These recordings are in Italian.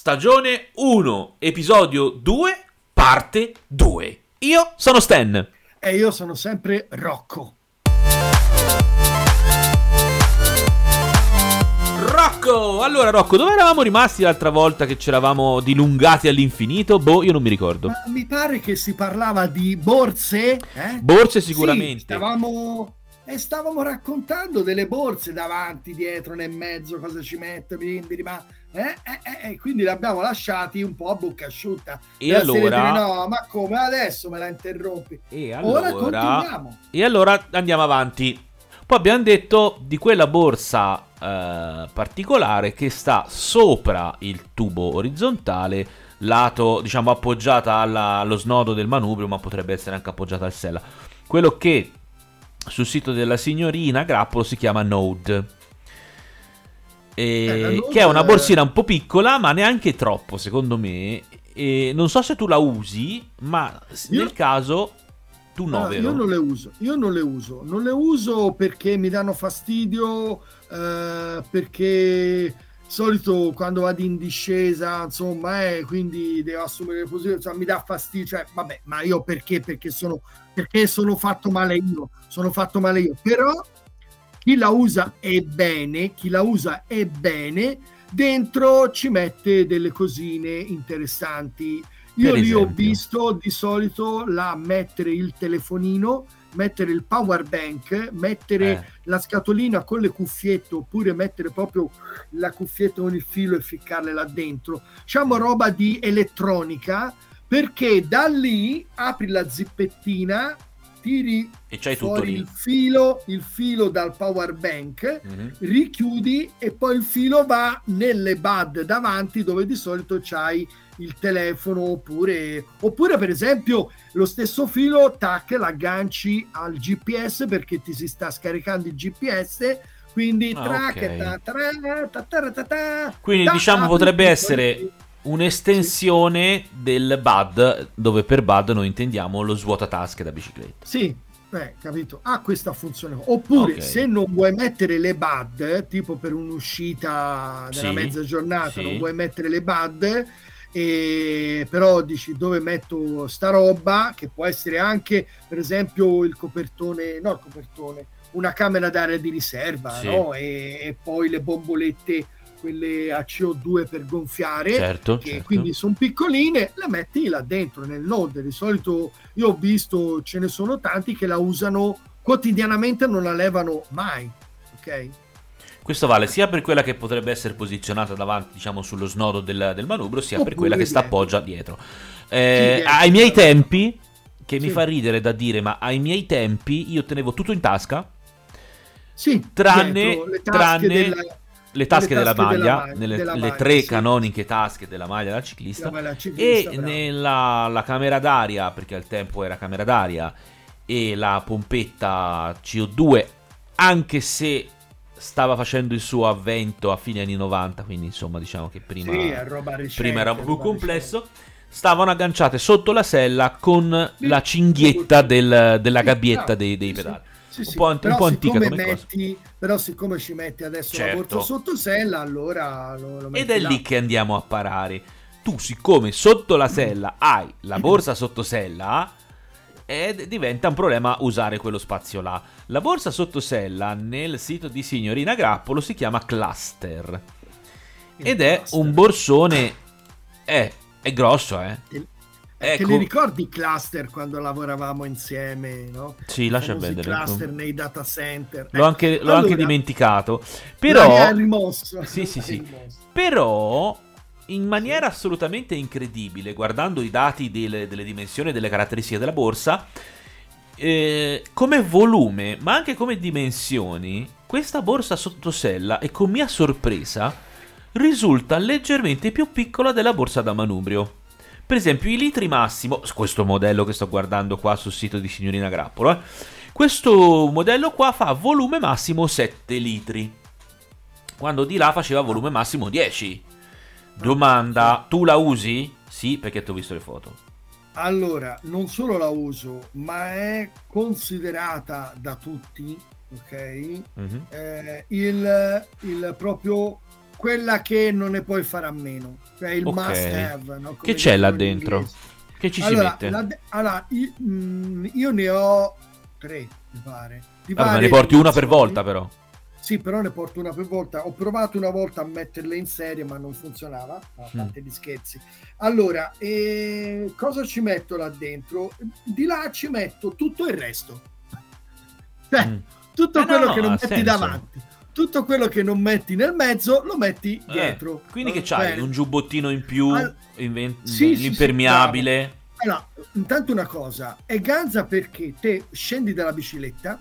stagione 1, episodio 2, parte 2. Io sono Stan. E io sono sempre Rocco. Rocco! Allora, Rocco, dove eravamo rimasti l'altra volta che ci eravamo dilungati all'infinito? Boh, io non mi ricordo. Ma mi pare che si parlava di borse. Eh? Borse sicuramente. Sì, stavamo e stavamo raccontando delle borse davanti, dietro, nel mezzo, cosa ci mette, quindi, ma eh, eh, eh, quindi l'abbiamo lasciati un po' a bocca asciutta. E, allora... no, ma come adesso me la interrompi? E allora... Ora E allora andiamo avanti. Poi abbiamo detto di quella borsa eh, particolare che sta sopra il tubo orizzontale, lato diciamo appoggiata alla, allo snodo del manubrio, ma potrebbe essere anche appoggiata al sella. Quello che sul sito della signorina Grappolo si chiama Node. Eh, che è una borsina un po' piccola, ma neanche troppo, secondo me. E non so se tu la usi, ma io... nel caso tu no, ah, Io non le uso, io non le uso, non le uso perché mi danno fastidio, eh, perché solito quando vado in discesa, insomma, eh, quindi devo assumere le posizioni, insomma, mi dà fastidio, cioè, vabbè, ma io perché? Perché sono, perché sono fatto male io, sono fatto male io, però chi la usa è bene, chi la usa è bene, dentro ci mette delle cosine interessanti. Io lì ho visto di solito la mettere il telefonino mettere il power bank, mettere eh. la scatolina con le cuffiette oppure mettere proprio la cuffietta con il filo e ficcarle là dentro. Diciamo roba di elettronica perché da lì apri la zippettina tiri e c'hai fuori il filo, il filo dal power bank, mm-hmm. richiudi e poi il filo va nelle bud davanti dove di solito c'hai il telefono oppure, oppure per esempio lo stesso filo tac l'agganci al GPS perché ti si sta scaricando il GPS quindi ah, track okay. ta, ta, ta, quindi diciamo potrebbe essere un'estensione sì. del BUD, dove per BUD noi intendiamo lo svuotatasche da bicicletta. Sì, Beh, capito, ha questa funzione. Oppure okay. se non vuoi mettere le BUD, tipo per un'uscita della sì, mezza giornata, sì. non vuoi mettere le BUD, e però dici dove metto sta roba, che può essere anche, per esempio, il copertone, no il copertone, una camera d'aria di riserva, sì. no? e, e poi le bombolette quelle a CO2 per gonfiare, certo, che certo. quindi sono piccoline, le metti là dentro nel node. Di solito io ho visto, ce ne sono tanti che la usano quotidianamente, non la levano mai. Ok? Questo vale sia per quella che potrebbe essere posizionata davanti, diciamo, sullo snodo del, del manubrio, sia Oppure per quella che sta appoggia dietro. Eh, ai miei tempi, che sì. mi fa ridere da dire, ma ai miei tempi io tenevo tutto in tasca. Sì, tranne, dietro, tranne della le tasche, della maglia, della, nelle della le maglia, tre sì. canoniche tasche della maglia da ciclista, ciclista e bravo. nella camera d'aria, perché al tempo era camera d'aria, e la pompetta CO2, anche se stava facendo il suo avvento a fine anni 90, quindi insomma diciamo che prima, sì, recente, prima era un po' più complesso. Stavano agganciate sotto la sella con la cinghietta del, della gabbietta dei, dei pedali. Sì, sì. Un, po ant- un po' antica come metti, cosa. Però siccome ci metti adesso certo. la borsa sotto sella, allora lo, lo Ed è là. lì che andiamo a parare. Tu siccome sotto la sella hai la borsa sotto sella, ed diventa un problema usare quello spazio là. La borsa sotto sella nel sito di Signorina Grappolo si chiama Cluster. Ed è un borsone... È, è grosso, eh. Ecco. Te li ricordi i cluster quando lavoravamo insieme? No? Sì, lascia perdere. I cluster nei data center. L'ho, anche, l'ho allora, anche, dimenticato. Però... Rimosso. Sì, sì, sì. Però in maniera assolutamente incredibile, guardando i dati delle, delle dimensioni e delle caratteristiche della borsa, eh, come volume, ma anche come dimensioni, questa borsa sottosella, e con mia sorpresa, risulta leggermente più piccola della borsa da manubrio. Per esempio, i litri massimo, questo modello che sto guardando qua sul sito di Signorina Grappolo, eh, questo modello qua fa volume massimo 7 litri, quando di là faceva volume massimo 10. Domanda, tu la usi? Sì, perché ti ho visto le foto. Allora, non solo la uso, ma è considerata da tutti, ok? Mm-hmm. Eh, il, il proprio quella che non ne puoi fare a meno, cioè il Ok. must have. no? Che c'è là dentro? inglese. Che ci allora, si mette? de- allora, io, mm, io ne ho tre, mi pare. Di varie ne porti una per volta, però. Sì, però ne porto una per volta. Ho provato una volta a metterle in serie, ma non funzionava, a Mm. parte gli scherzi. Allora, eh, cosa ci metto là dentro? Di là ci metto tutto il resto. Cioè, Mm. tutto Eh, quello no, che non metti senso. davanti, tutto quello che non metti nel mezzo, lo metti Eh, dietro. quindi che c'hai? bene. Un giubbottino in più, Al- inven- Sì, sì, sì, l'impermeabile. Allora, intanto una cosa, è ganza perché te scendi dalla bicicletta,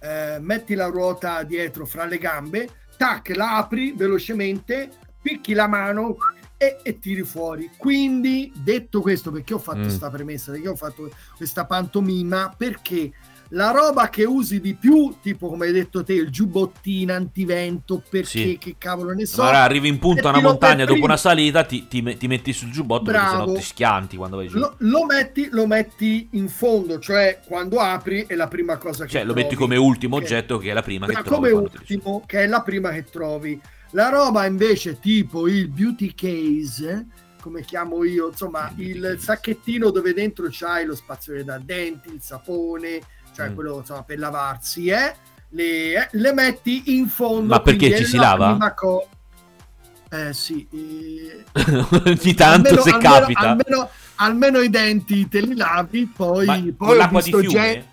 eh, metti la ruota dietro fra le gambe, tac, la apri velocemente, picchi la mano e, e tiri fuori. Quindi, detto questo, perché ho fatto Mm. questa premessa, perché ho fatto questa pantomima, perché la roba che usi di più, tipo come hai detto te, il giubbottino antivento, perché Sì. che cavolo ne so. Magari arrivi in punta a una montagna dopo una salita, ti, ti ti metti sul giubbotto perché Bravo. sennò ti schianti quando vai giù. Lo, lo metti, lo metti in fondo, cioè quando apri è la prima cosa che cioè, lo trovi. metti come ultimo oggetto, che è la prima Ma che trovi. come ultimo, che è la prima che trovi. La roba invece tipo il beauty case, come chiamo io, insomma, Il sacchettino dove dentro c'hai lo spazzolino da denti, il sapone, cioè Mm. quello insomma, per lavarsi, eh? Le, eh, le metti in fondo. Ma perché ci si la lava? co- eh sì, eh, Ogni tanto almeno- se almeno- capita. Almeno, almeno i denti te li lavi, poi, Ma poi con ho l'acqua di visto fiume? gen-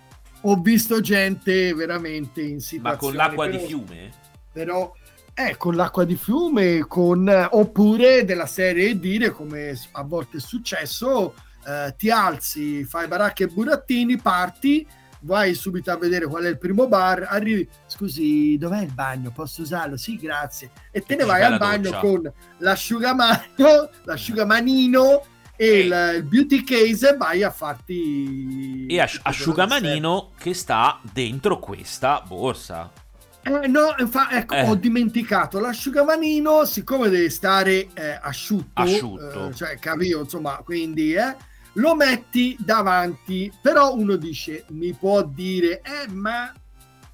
ho visto gente veramente in Ma situazioni con l'acqua di però- fiume? però eh, con l'acqua di fiume con, oppure della serie dire come a volte è successo eh, ti alzi fai baracche e burattini parti vai subito a vedere qual è il primo bar arrivi scusi dov'è il bagno posso usarlo sì grazie e te ne vai al bagno doccia. con l'asciugamano l'asciugamanino e il, il beauty case e vai a farti E as- tutto quello che asciugamanino che sta dentro questa borsa. Eh, no, infa- ecco, Eh. ho dimenticato l'asciugamanino, siccome deve stare eh, asciutto, Asciutto. eh, cioè capito, insomma, quindi eh, lo metti davanti, però uno dice, mi può dire, eh, ma,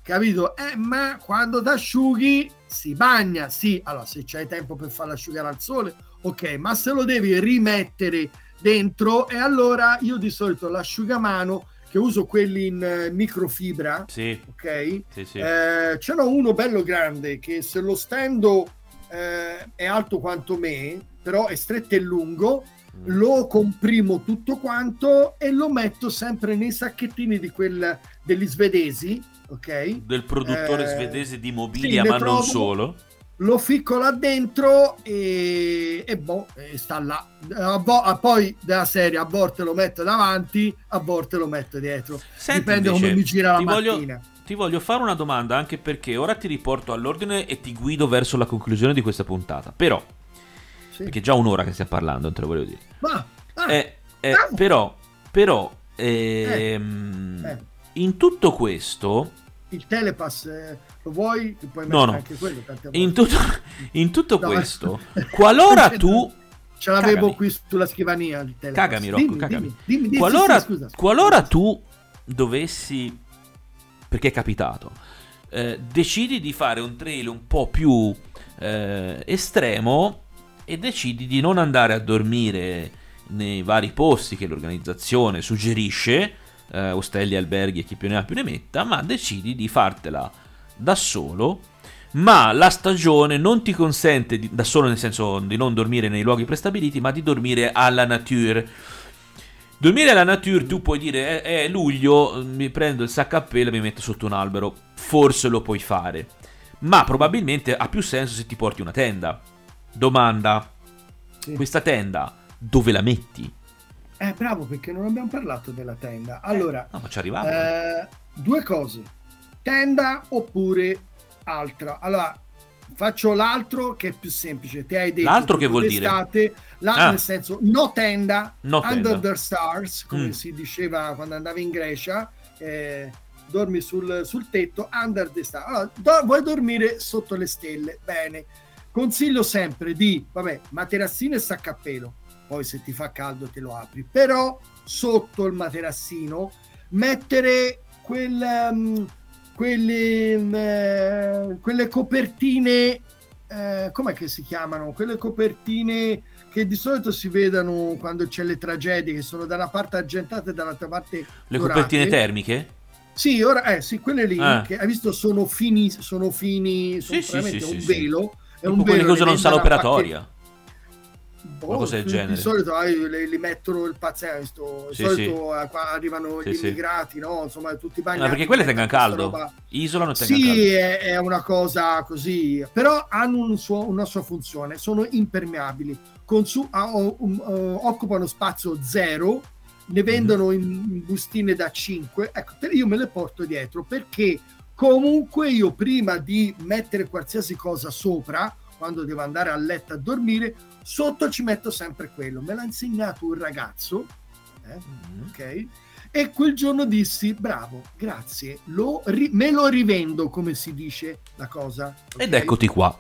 capito, eh, ma quando ti asciughi si bagna, sì, allora se c'hai tempo per farlo asciugare al sole, ok, ma se lo devi rimettere dentro, e allora io di solito l'asciugamano, che uso quelli in eh, microfibra, Sì, ok? sì, sì. Eh, ce n'ho uno bello grande che se lo stendo eh, è alto quanto me, però è stretto e lungo. Lo comprimo tutto quanto e lo metto sempre nei sacchettini di quel, degli svedesi, ok? Del produttore Eh, svedese di sì, mobilia, ne ma non trovo- solo. Lo ficco là dentro e, e boh, e sta là. A vo- a poi della serie a volte lo metto davanti, a volte lo metto dietro. Senti, Dipende invece, come mi gira la ti voglio- mattina. Ti voglio fare una domanda anche perché ora ti riporto all'ordine e ti guido verso la conclusione di questa puntata. Però, Sì. perché è già un'ora che stiamo parlando, non te lo voglio dire. Ma, ah, Eh, eh, però, però, ehm, Eh. in tutto questo, il telepass eh, lo vuoi? Puoi No, mettere no. anche quello in tutto, in tutto No, questo, qualora tu ce l'avevo cagami. qui sulla scrivania il telepass. Cagami, Rocco, dimmi, cagami. Dimmi, dimmi, dimmi, qualora, sì, sì, scusa, scusa. qualora tu dovessi, perché è capitato, eh, decidi di fare un trail un po' più eh, estremo e decidi di non andare a dormire nei vari posti che l'organizzazione suggerisce, eh, ostelli, alberghi e chi più ne ha più ne metta, ma decidi di fartela da solo. Ma la stagione non ti consente di- da solo nel senso di non dormire nei luoghi prestabiliti, ma di dormire alla nature. Dormire alla nature, tu puoi dire, è, è luglio, mi prendo il sacco a pelo e mi metto sotto un albero. Forse lo puoi fare. Ma probabilmente ha più senso se ti porti una tenda. Domanda, Sì. questa tenda dove la metti? Eh, bravo, perché non abbiamo parlato della tenda. Allora, No, ma ci arrivavo. eh, due cose. Tenda oppure altra. Allora, faccio l'altro che è più semplice. Ti hai detto L'altro che vuol dire? là, Ah. nel senso, no tenda, No under tenda. the stars, come Mm. si diceva quando andavi in Grecia. eh, dormi sul, sul tetto, under the stars. Allora, do- vuoi dormire sotto le stelle? Bene. Consiglio sempre di, vabbè, materassino e saccappelo. Poi se ti fa caldo te lo apri. Però sotto il materassino mettere quel, um, quelle, um, quelle copertine eh, com'è che si chiamano? Quelle copertine che di solito si vedono quando c'è le tragedie, che sono da una parte argentate e dall'altra parte Le dorate. copertine termiche? Sì, ora, eh, sì, quelle lì, Eh. che hai visto, sono fini, sono fini, sono Sì, sì, sì, un velo. È un quelli che usano in sala vendono operatoria. Boh, Una cosa del di- genere. Di solito ah, li, mettono il pazzesco. Di Sì, solito eh, qua arrivano Sì, gli sì. immigrati, no? Insomma, tutti i No, bagnati. perché quelle tengono caldo. roba. Isolano e tengono Sì, caldo. è, è una cosa così, però hanno un suo- una sua funzione, sono impermeabili, consu- ah, o- um, oh, occupano spazio zero, ne vendono Mhm. in, in bustine da 5, ecco, io me le porto dietro perché comunque io prima di mettere qualsiasi cosa sopra, quando devo andare a letto a dormire, sotto ci metto sempre quello, me l'ha insegnato un ragazzo, eh, Mhm. ok? E quel giorno dissi, bravo, grazie, lo ri- me lo rivendo, come si dice la cosa. Ed ok? eccoti qua.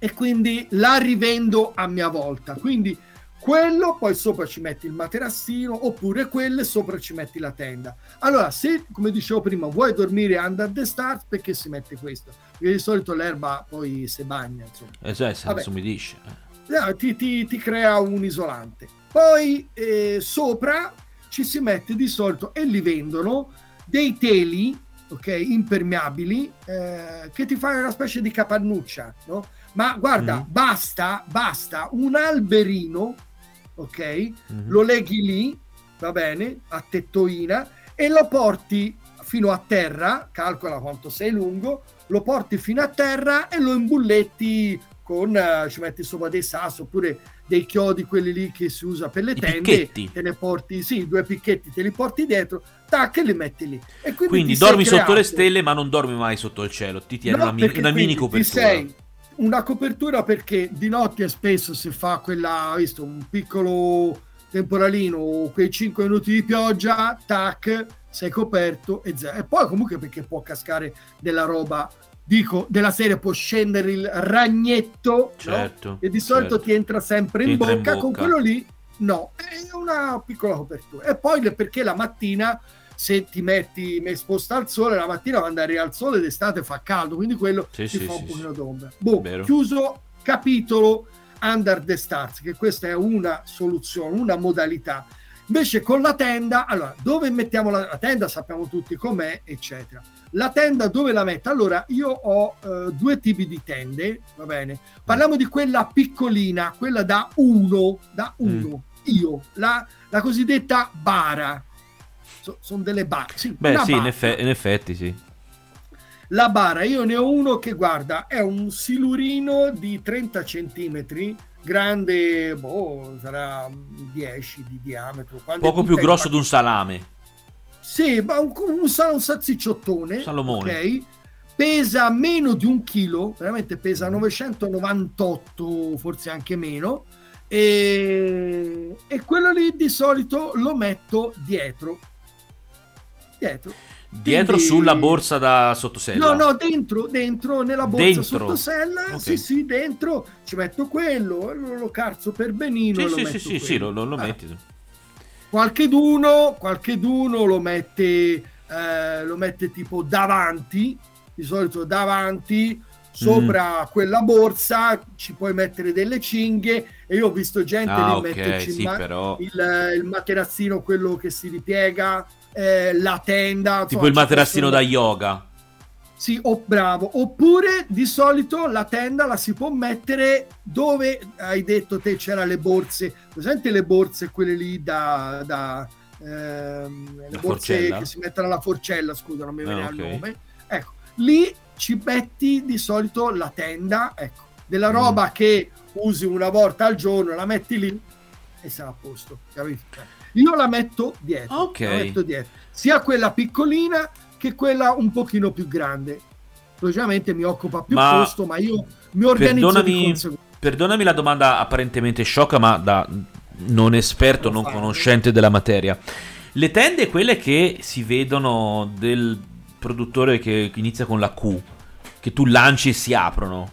E quindi la rivendo a mia volta. Quindi quello, poi sopra ci metti il materassino, oppure quelle sopra ci metti la tenda. Allora, se, come dicevo prima, vuoi dormire under the start, perché si mette questo? Perché di solito l'erba poi si bagna, insomma. Eh, si umidisce. Eh, ti, ti- ti crea un isolante. Poi eh, sopra ci si mette di solito e li vendono dei teli, ok, impermeabili, eh, che ti fanno una specie di capannuccia, no? Ma guarda, Mhm. basta, basta un alberino, ok? Mhm. Lo leghi lì, va bene, a tettoina, e lo porti fino a terra, calcola quanto sei lungo, lo porti fino a terra e lo imbulletti con, eh, ci metti sopra dei sassi oppure dei chiodi, quelli lì che si usa per le I tende, picchetti. te ne porti, sì, due picchetti, te li porti dietro, tac, e li metti lì. E quindi, Quindi dormi sotto le stelle, ma non dormi mai sotto il cielo. Ti tieni No, una, mini, una mini quindi copertura. Ti sei una copertura perché di notte spesso si fa quella, visto, un piccolo temporalino quei 5 minuti di pioggia, tac, sei coperto e zero. E poi comunque perché può cascare della roba, dico, della serie può scendere il ragnetto, no? Certo. E di solito certo. ti entra sempre Ti in bocca, in con bocca. quello lì no, è una piccola copertura. E poi perché la mattina se ti metti mi esposta al sole, la mattina quando arriva al sole d'estate fa caldo, quindi quello Sì, ti sì, fa sì, un pochino sì. d'ombra. Boh, Vero. chiuso capitolo Under the Stars, che questa è una soluzione, una modalità. Invece con la tenda, allora, dove mettiamo la, la tenda? Sappiamo tutti com'è, eccetera. La tenda dove la metto? Allora, io ho eh, due tipi di tende, va bene? Parliamo di quella piccolina, quella da uno, da uno, io, la, la cosiddetta bara. Sono delle bare. Sì, Beh, sì, in, effe- in effetti sì. La bara, io ne ho uno che guarda, è un silurino di 30 centimetri, grande, boh, sarà 10 di diametro. quando Poco più grosso di un salame. sì, ma un, un, un salsicciottone. Salomone. ok? Pesa meno di un chilo, veramente pesa 998, forse anche meno. E, e quello lì di solito lo metto dietro. Dietro. Dietro Quindi- sulla borsa da sottosella. No, no, dentro, dentro, nella borsa Dentro. sottosella. Ok. Sì, sì, dentro ci metto quello, lo, lo calzo per benino. e Sì, lo sì, metto sì, sì, quello. lo, lo Ah. metti. Qualcheduno, qualcheduno lo mette, eh, lo mette tipo davanti, di solito davanti, sopra Mm. quella borsa ci puoi mettere delle cinghie e io ho visto gente Ah, lì ok, metterci sì, ma- però... il, il materassino, quello che si ripiega, eh, la tenda. Tipo il materassino da yoga. sì, oh, bravo. Oppure di solito la tenda la si può mettere dove hai detto te c'era le borse. Presente le borse, quelle lì da. da ehm, le La borse forcella? che si mettono alla forcella, scusa, non mi Ah, viene ok. il nome. Ecco, lì ci metti di solito la tenda, ecco, della Mm. roba che usi una volta al giorno, la metti lì e sarà a posto, capito? Io la metto dietro, Ok. la metto dietro, sia quella piccolina che quella un pochino più grande. Logicamente mi occupa più Ma posto, ma io mi organizzo Perdonami, perdonami la domanda apparentemente sciocca, ma da non esperto, non fai. conoscente della materia. Le tende, quelle che si vedono del produttore che inizia con la Q, che tu lanci e si aprono,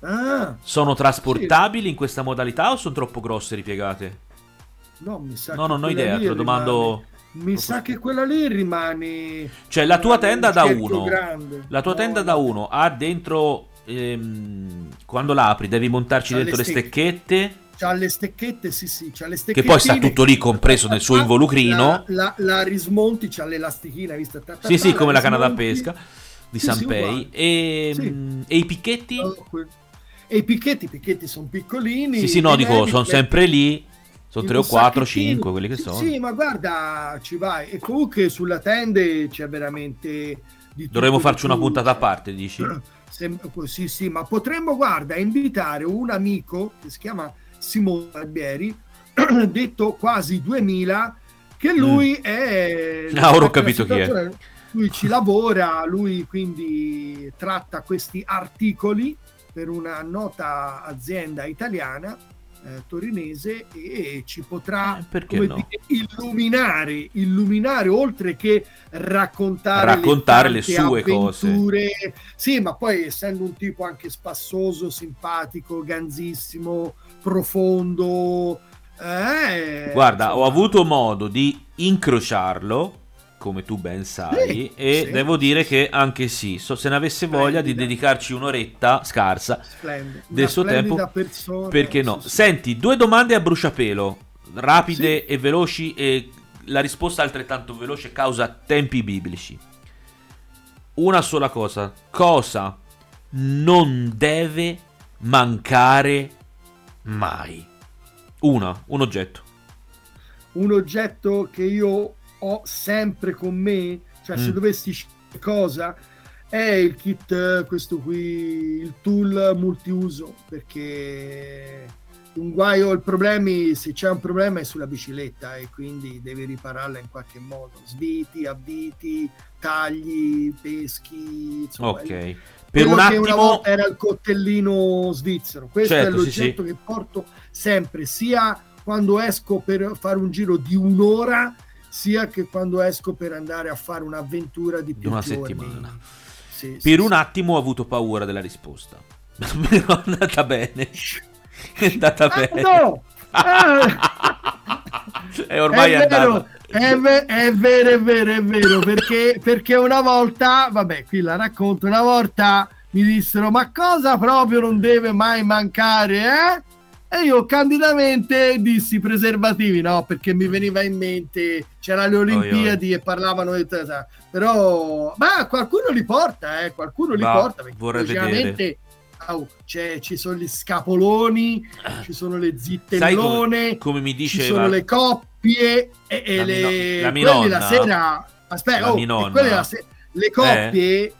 Ah, sono trasportabili in questa modalità o sono troppo grosse ripiegate? No, mi sa No, che non ho idea, te lo domando... Mi sa che quella lì rimane. Cioè, la tua tenda da cerchio 1, grande. la tua No, tenda da 1 ha dentro ehm, quando l'apri devi montarci C'ha dentro le le stecche. stecchette, C'ha le stecchette, sì, sì, c'ha le che poi sta tutto lì compreso nel suo La- involucrino. La, la rismonti, c'ha l'elastichina, vista? Ta- ta- Sì, sì, come la canna da pesca di Sì, sì, Sanpei. uguale. e, Sì. mm, e i picchetti? E i picchetti, i picchetti sono piccolini. Sì, sì, no, dico, sono metti sempre lì. Sono in 3 o un 4, sacchettino. 5, quelli che Sì, sono. Sì, ma guarda, ci vai. E comunque sulla tende c'è veramente di Dovremmo farci una puntata a parte, dici? Sem- sì, sì, ma potremmo, guarda, invitare un amico che si chiama Simone Barbieri, detto quasi 2000, che lui è... Mm. Ah, ora ho capito chi è. Lui ci lavora, lui quindi tratta questi articoli per una nota azienda italiana, eh, torinese, e ci potrà Eh, no? dire, illuminare, illuminare oltre che raccontare, Raccontare le tante sue cose. avventure. Sì, ma poi essendo un tipo anche spassoso, simpatico, ganzissimo, profondo. eh, Guarda, ho insomma, avuto modo di incrociarlo, come tu ben sai, Sì, e sì. devo dire che anche sì, so- se ne avesse voglia di Splendida. dedicarci un'oretta scarsa, splendida, del suo splendida tempo, persona, perché no? sì. Senti, due domande a bruciapelo, rapide e veloci e la risposta altrettanto veloce causa tempi biblici. Una sola cosa, cosa non deve mancare mai? Una, un oggetto. un oggetto che io ho sempre con me, cioè se Mm. dovessi scegliere cosa, è il kit, eh, questo qui, il tool multiuso, perché un guaio, il problema, se c'è un problema è sulla bicicletta e quindi devi ripararla in qualche modo, sviti, avviti, tagli, peschi, insomma, Ok. Per un attimo era il coltellino svizzero. Questo Certo, è sì, l'oggetto sì. che porto sempre, sia quando esco per fare un giro di un'ora, sia che quando esco per andare a fare un'avventura di più una giorni. settimana. Sì, Per sì, un sì. attimo ho avuto paura della risposta. Però è andata bene. È andata Ah, bene. no! Ormai è, è vero, andata. è, ve- è vero, è vero, è vero, perché, perché una volta, vabbè, qui la racconto, una volta mi dissero, ma cosa proprio non deve mai mancare, eh? E io candidamente dissi preservativi, no, perché mi veniva in mente, c'era le Olimpiadi e parlavano di... Però, ma qualcuno li porta, eh, qualcuno li Ma porta, perché vorrei logicamente, c'è- ci sono gli scapoloni, ci sono le zittellone, come mi ci diceva sono le coppie e, e La le, la minonna. la sera aspetta La oh, quelle la se- le coppie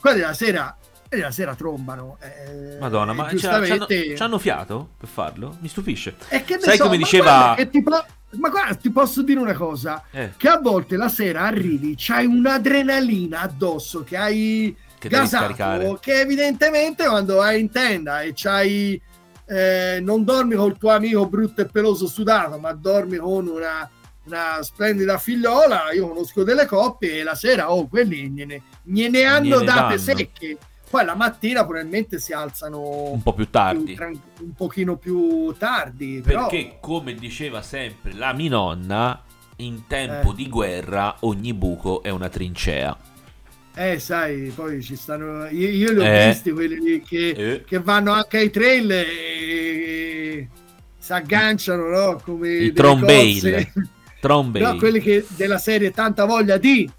quelle la sera quelle la sera trombano eh, Madonna, ma giustamente c'hanno, c'hanno fiato per farlo? Mi stupisce. e che ne sai so, come diceva- guarda ti po- ma guarda ti posso dire una cosa Eh, che a volte la sera arrivi c'hai un'adrenalina addosso che hai che gasato che evidentemente quando vai in tenda e c'hai eh, non dormi col tuo amico brutto e peloso sudato ma dormi con una, una splendida figliola io conosco delle coppie e la sera oh quelli gliene, gliene hanno Gliene date danno. secche poi la mattina probabilmente si alzano Un po' più più tardi. tran- un pochino più tardi però Perché, come diceva sempre la mia nonna, in tempo Eh. di guerra ogni buco è una trincea. eh sai poi ci stanno io, io li ho Eh. visti quelli lì che Eh, che vanno anche ai trail e si agganciano no? come I trombale. Trombay. no, quelli che della serie tanta voglia di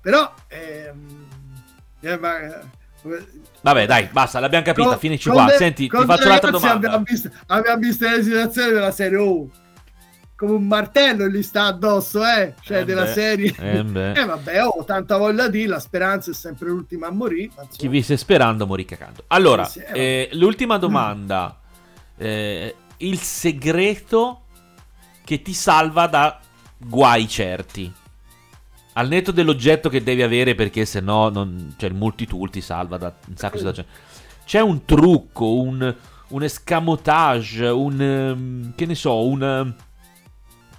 però ehm, eh, ma- Vabbè, dai, basta, l'abbiamo capita, con- finisci qua. de- Senti, ti faccio un'altra domanda. abbiamo visto, abbiamo visto le situazioni della serie oh, come un martello gli sta addosso eh cioè Eh della beh, serie eh eh vabbè oh tanta voglia di la speranza è sempre l'ultima a morire. Chi visse sperando morì cagando. Allora, Sì, eh, eh, l'ultima domanda. Eh, il segreto che ti salva da guai certi. Al netto dell'oggetto che devi avere perché se no non, cioè il multitool ti salva da un sacco di situazioni. C'è un trucco, un, un escamotage, un... ehm, che ne so, un... ehm,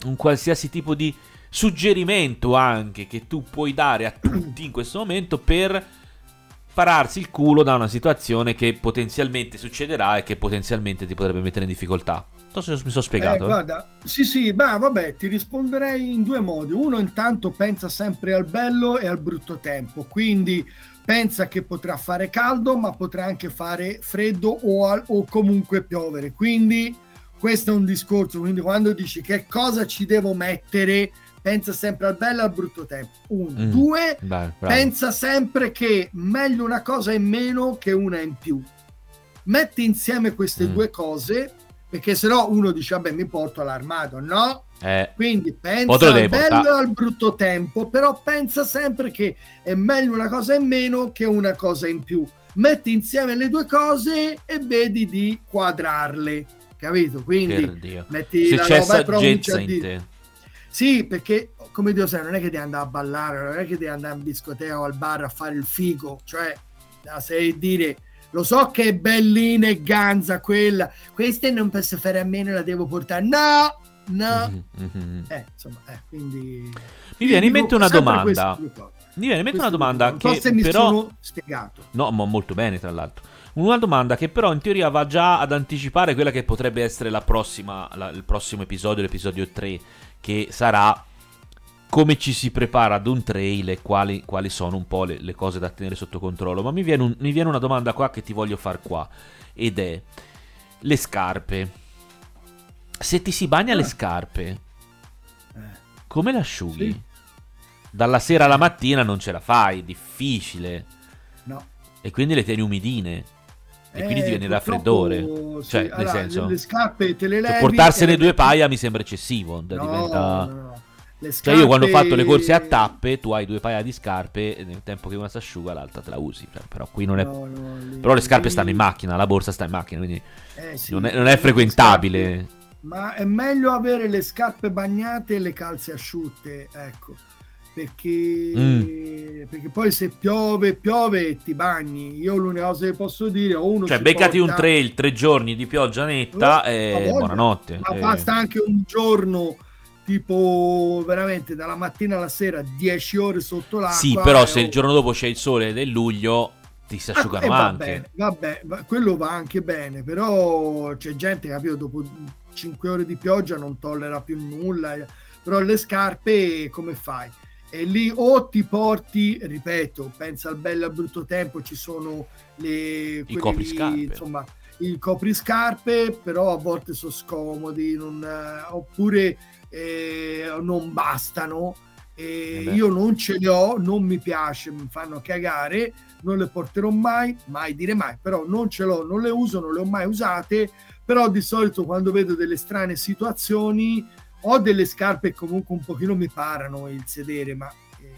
un qualsiasi tipo di suggerimento anche che tu puoi dare a tutti in questo momento per pararsi il culo da una situazione che potenzialmente succederà e che potenzialmente ti potrebbe mettere in difficoltà. Non so se mi sono Eh, spiegato. eh. guarda, sì, sì, ma vabbè, ti risponderei in due modi. Uno, intanto pensa sempre al bello e al brutto tempo, quindi pensa che potrà fare caldo, ma potrà anche fare freddo o, al- o comunque piovere. Quindi questo è un discorso. Quindi quando dici che cosa ci devo mettere, pensa sempre al bello e al brutto tempo. Uno, Mm, due, bravo. pensa sempre che meglio una cosa in meno che una in più. Metti insieme queste Mm. due cose, perché sennò uno dice, vabbè, mi porto all'armadio. No, Eh, quindi pensa al bello e al brutto tempo, però pensa sempre che è meglio una cosa in meno che una cosa in più. Metti insieme le due cose e vedi di quadrarle, capito? Quindi metti Se la c'è roba e provincia in dire- te. Sì, perché come Dio sa, non è che devi andare a ballare, non è che devi andare in discoteca o al bar a fare il figo, cioè sei dire lo so che è bellina e ganza quella, queste non posso fare a meno, la devo portare. No, no. Mhm, mhm. Eh, insomma, eh, quindi Mi viene in mente una domanda. Mi viene in mente una domanda. Non so che se mi però... sono spiegato. No, ma molto bene, tra l'altro. Una domanda che però in teoria va già ad anticipare quella che potrebbe essere la prossima, la- il prossimo episodio, l'episodio 3, che sarà come ci si prepara ad un trail e quali, quali sono un po' le, le cose da tenere sotto controllo. Ma mi viene, un- mi viene una domanda qua che ti voglio far qua, ed è le scarpe. Se ti si bagna le Ah. scarpe, Eh, come le asciughi? Sì. Dalla sera alla mattina non ce la fai, difficile. no. E quindi le tieni umidine. E quindi Eh, ti viene purtroppo, raffreddore. sì. Cioè, nel Allora, senso- le scarpe te le levi Cioè, portarsene due paia mi sembra eccessivo. da- No, diventa- no, no. Le Cioè, io quando ho scarpe- fatto le corse a tappe, tu hai due paia di scarpe, e nel tempo che una si asciuga, l'altra te la usi. Cioè, Però qui non è. No, no, lì- Però le scarpe lì- stanno in macchina, la borsa sta in macchina, quindi Eh, sì, non, è, non è le frequentabile. scarpe- Ma è meglio avere le scarpe bagnate e le calze asciutte, ecco. Perché, Mm. perché poi se piove, piove e ti bagni. Io l'unica cosa che posso dire, o uno Cioè, beccati un porta- trail, tre giorni di pioggia netta Oh, e buonanotte. Ma Eh, basta anche un giorno, tipo veramente dalla mattina alla sera, 10 ore sotto l'acqua. Sì, però se il giorno dopo c'è il sole è luglio, ti si Ah, asciugano va anche. bene, vabbè, va- quello va anche bene, però c'è gente, capito, dopo 5 ore di pioggia non tollera più nulla, eh, però le scarpe come fai? E lì o ti porti, ripeto, pensa al bello e al brutto tempo, ci sono le quelli copriscarpe. lì, insomma, i copriscarpe, però a volte sono scomodi, non, eh, oppure eh, non bastano. Eh io non ce le ho, non mi piace, mi fanno cagare, non le porterò mai, mai dire mai, però non ce l'ho, non le uso, non le ho mai usate, però di solito quando vedo delle strane situazioni ho delle scarpe che comunque un pochino mi parano il sedere, ma eh,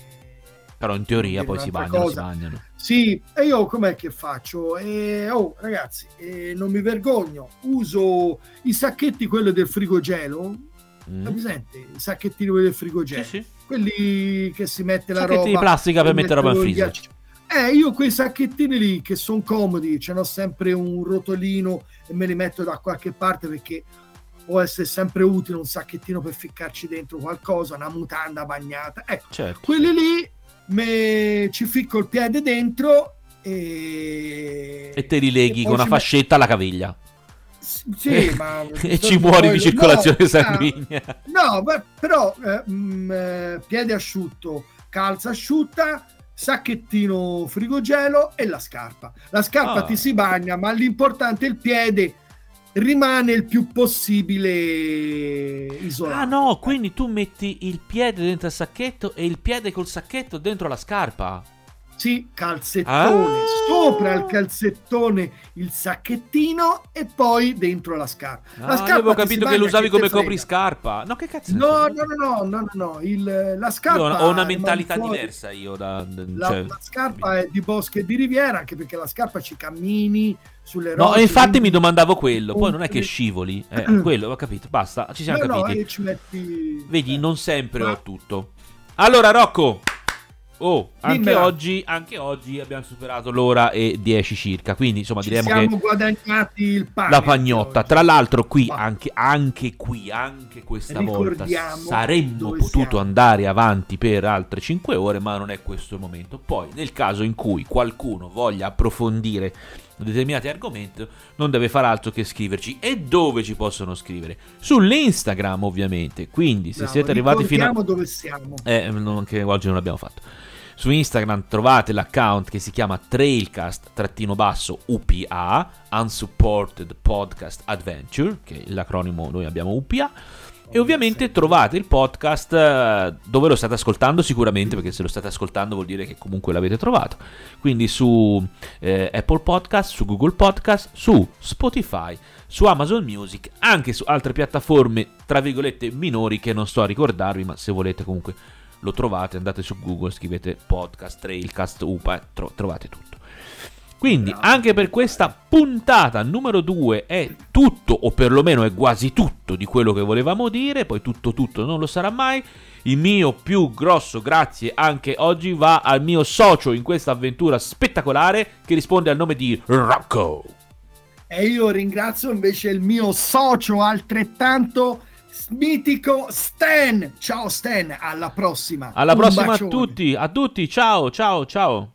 Però in teoria poi si bagnano, si cosa. bagnano. sì, e io com'è che faccio? Eh, oh ragazzi, non mi vergogno, uso i sacchetti, quelli del frigogelo, Mm. hai presente? I sacchettini del frigogelo, Sì, sì. quelli che si mette la Sacchetti roba di plastica per mettere roba in freezer. ghiaccio. Eh, io quei sacchettini lì che sono comodi, ce n'ho sempre un rotolino e me li metto da qualche parte perché può essere sempre utile un sacchettino per ficcarci dentro qualcosa, una mutanda bagnata. Ecco, Certo. quelli lì me- ci ficco il piede dentro e... E te li leghi con una fascetta alla caviglia. Sì, ma... e ci muori di No, circolazione ah, sanguigna. No, beh, però eh, mm, eh, piede asciutto, calza asciutta, sacchettino frigogelo e la scarpa. La scarpa Ah. ti si bagna, ma l'importante è il piede rimane il più possibile isolato. Ah no, quindi tu metti il piede dentro al sacchetto e il piede col sacchetto dentro la scarpa. Sì, calzettone, Ah. sopra il calzettone il sacchettino e poi dentro la scarpa. Ah, la io avevo ti si capito che lo usavi come frega. copriscarpa. No, che cazzo No, no, no, no, no, no, no, il- la Io scarpa ho una- ho una mentalità diversa io da... La, cioè- la scarpa è di bosco e di riviera, anche perché la scarpa ci cammini sulle No, rocce. e infatti mi domandavo quello, poi non è che scivoli, eh, quello, ho capito, basta, ci siamo No, no, capiti. e ci metti... Vedi, non sempre Ma- ho tutto. Allora, Rocco. Oh, anche oggi, anche oggi abbiamo superato l'ora e 10 circa, quindi insomma Ci diremo siamo che guadagnati il pane. la pagnotta. Tra l'altro qui, anche, anche qui, anche questa volta saremmo potuto siamo. andare avanti per altre 5 ore, ma non è questo il momento. Poi, nel caso in cui qualcuno voglia approfondire determinati argomenti, non deve fare altro che scriverci. E dove ci possono scrivere? Sull'Instagram, ovviamente. Quindi, se Bravo, siete arrivati fino a... dove siamo. Eh, no, anche oggi non l'abbiamo fatto. Su Instagram trovate l'account che si chiama Trailcast-UPA, Unsupported Podcast Adventure, che è l'acronimo noi abbiamo UPA. E ovviamente trovate il podcast eh, dove lo state ascoltando sicuramente, perché se lo state ascoltando vuol dire che comunque l'avete trovato. Quindi su eh, Apple Podcast, su Google Podcast, su Spotify, su Amazon Music, anche su altre piattaforme, tra virgolette, minori che non sto a ricordarvi, ma se volete comunque lo trovate, andate su Google, scrivete podcast, Trailcast, UPA, tro- trovate tutto. Quindi anche per questa puntata numero 2 è tutto, o perlomeno è quasi tutto di quello che volevamo dire, poi tutto tutto non lo sarà mai. Il mio più grosso grazie anche oggi va al mio socio in questa avventura spettacolare che risponde al nome di Rocco. E io ringrazio invece il mio socio altrettanto mitico Stan. Ciao Stan, alla prossima. Alla Un prossima bacione. a tutti, a tutti, ciao, ciao, ciao.